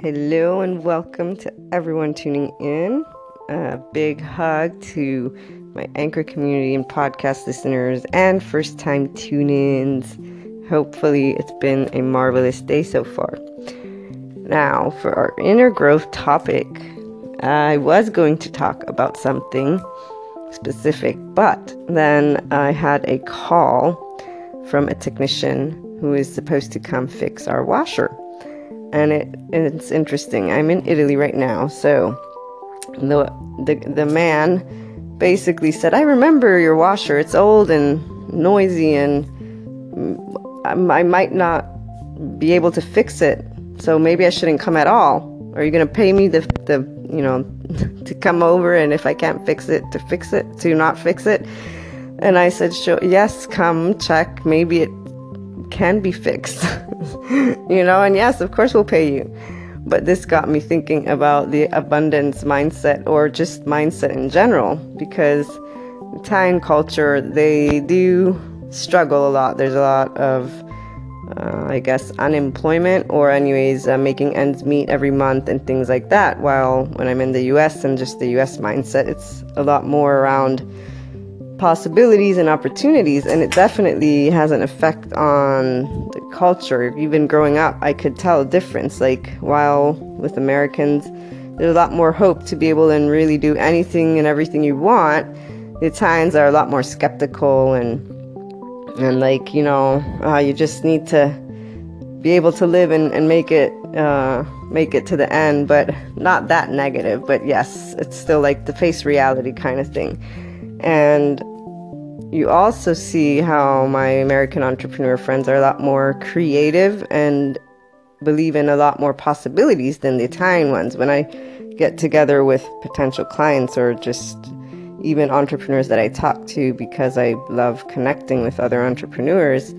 Hello and welcome to everyone tuning in. A big hug to my anchor community and podcast listeners and first time tune ins. Hopefully, it's been a marvelous day so far. Now, for our inner growth topic, I was going to talk about something specific, but then I had a call from a technician who is supposed to come fix our washer and it it's interesting. I'm in Italy right now, so the the the man basically said, "I remember your washer. It's old and noisy, and I, I might not be able to fix it. So maybe I shouldn't come at all. Are you gonna pay me the the you know to come over, and if I can't fix it, to fix it, to not fix it?" And I said, "Sure, yes, come check. Maybe it can be fixed." you know, and yes, of course we'll pay you. But this got me thinking about the abundance mindset or just mindset in general because Italian culture, they do struggle a lot. There's a lot of, uh, I guess, unemployment or, anyways, uh, making ends meet every month and things like that. While when I'm in the US and just the US mindset, it's a lot more around possibilities and opportunities and it definitely has an effect on the culture. Even growing up i could tell a difference. Like while with americans there's a lot more hope to be able to really do anything and everything you want. The italians are a lot more skeptical and and like you know uh, you just need to be able to live and, and make it uh, make it to the end but not that negative. But yes it's still like the face reality kind of thing and you also see how my American entrepreneur friends are a lot more creative and believe in a lot more possibilities than the Italian ones. When I get together with potential clients or just even entrepreneurs that I talk to because I love connecting with other entrepreneurs,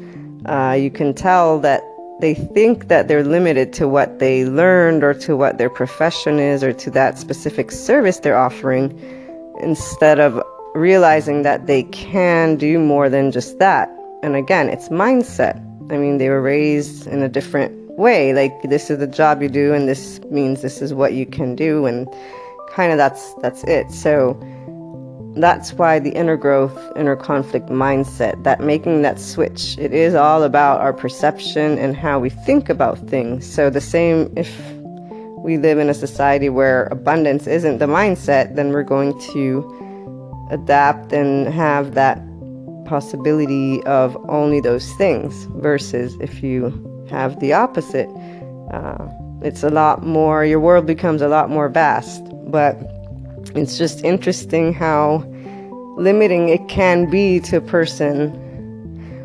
uh, you can tell that they think that they're limited to what they learned or to what their profession is or to that specific service they're offering instead of realizing that they can do more than just that. And again, it's mindset. I mean, they were raised in a different way. Like this is the job you do, and this means this is what you can do, and kind of that's that's it. So that's why the inner growth, inner conflict mindset, that making that switch, it is all about our perception and how we think about things. So the same if we live in a society where abundance isn't the mindset, then we're going to adapt and have that possibility of only those things versus if you have the opposite. Uh, it's a lot more your world becomes a lot more vast but it's just interesting how limiting it can be to a person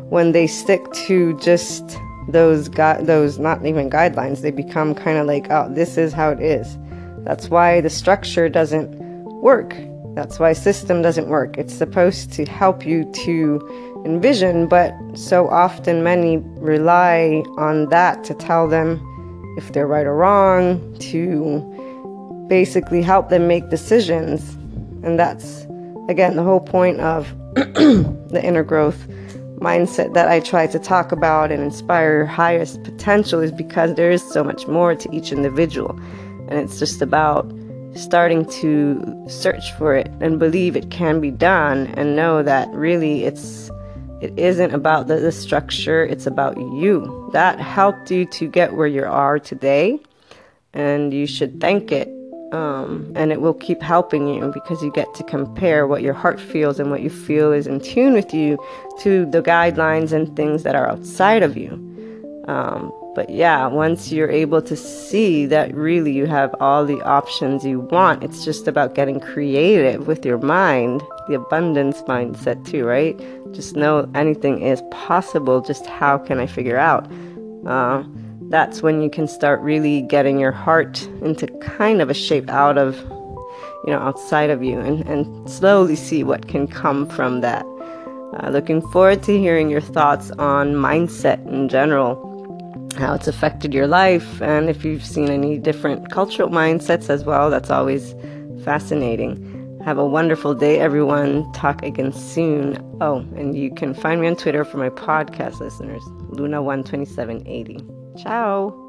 when they stick to just those gu- those not even guidelines. They become kind of like oh this is how it is. That's why the structure doesn't work that's why system doesn't work. It's supposed to help you to envision, but so often many rely on that to tell them if they're right or wrong, to basically help them make decisions. And that's again the whole point of the inner growth mindset that I try to talk about and inspire your highest potential is because there is so much more to each individual. And it's just about starting to search for it and believe it can be done and know that really it's it isn't about the, the structure it's about you. That helped you to get where you are today and you should thank it um, and it will keep helping you because you get to compare what your heart feels and what you feel is in tune with you to the guidelines and things that are outside of you. Um, but yeah, once you're able to see that really you have all the options you want, it's just about getting creative with your mind, the abundance mindset too, right? Just know anything is possible. Just how can I figure out? Uh, that's when you can start really getting your heart into kind of a shape out of, you know, outside of you and, and slowly see what can come from that. Uh, looking forward to hearing your thoughts on mindset in general how it's affected your life, and if you've seen any different cultural mindsets as well, that's always fascinating. Have a wonderful day, everyone. Talk again soon. Oh, and you can find me on Twitter for my podcast listeners, Luna12780. Ciao.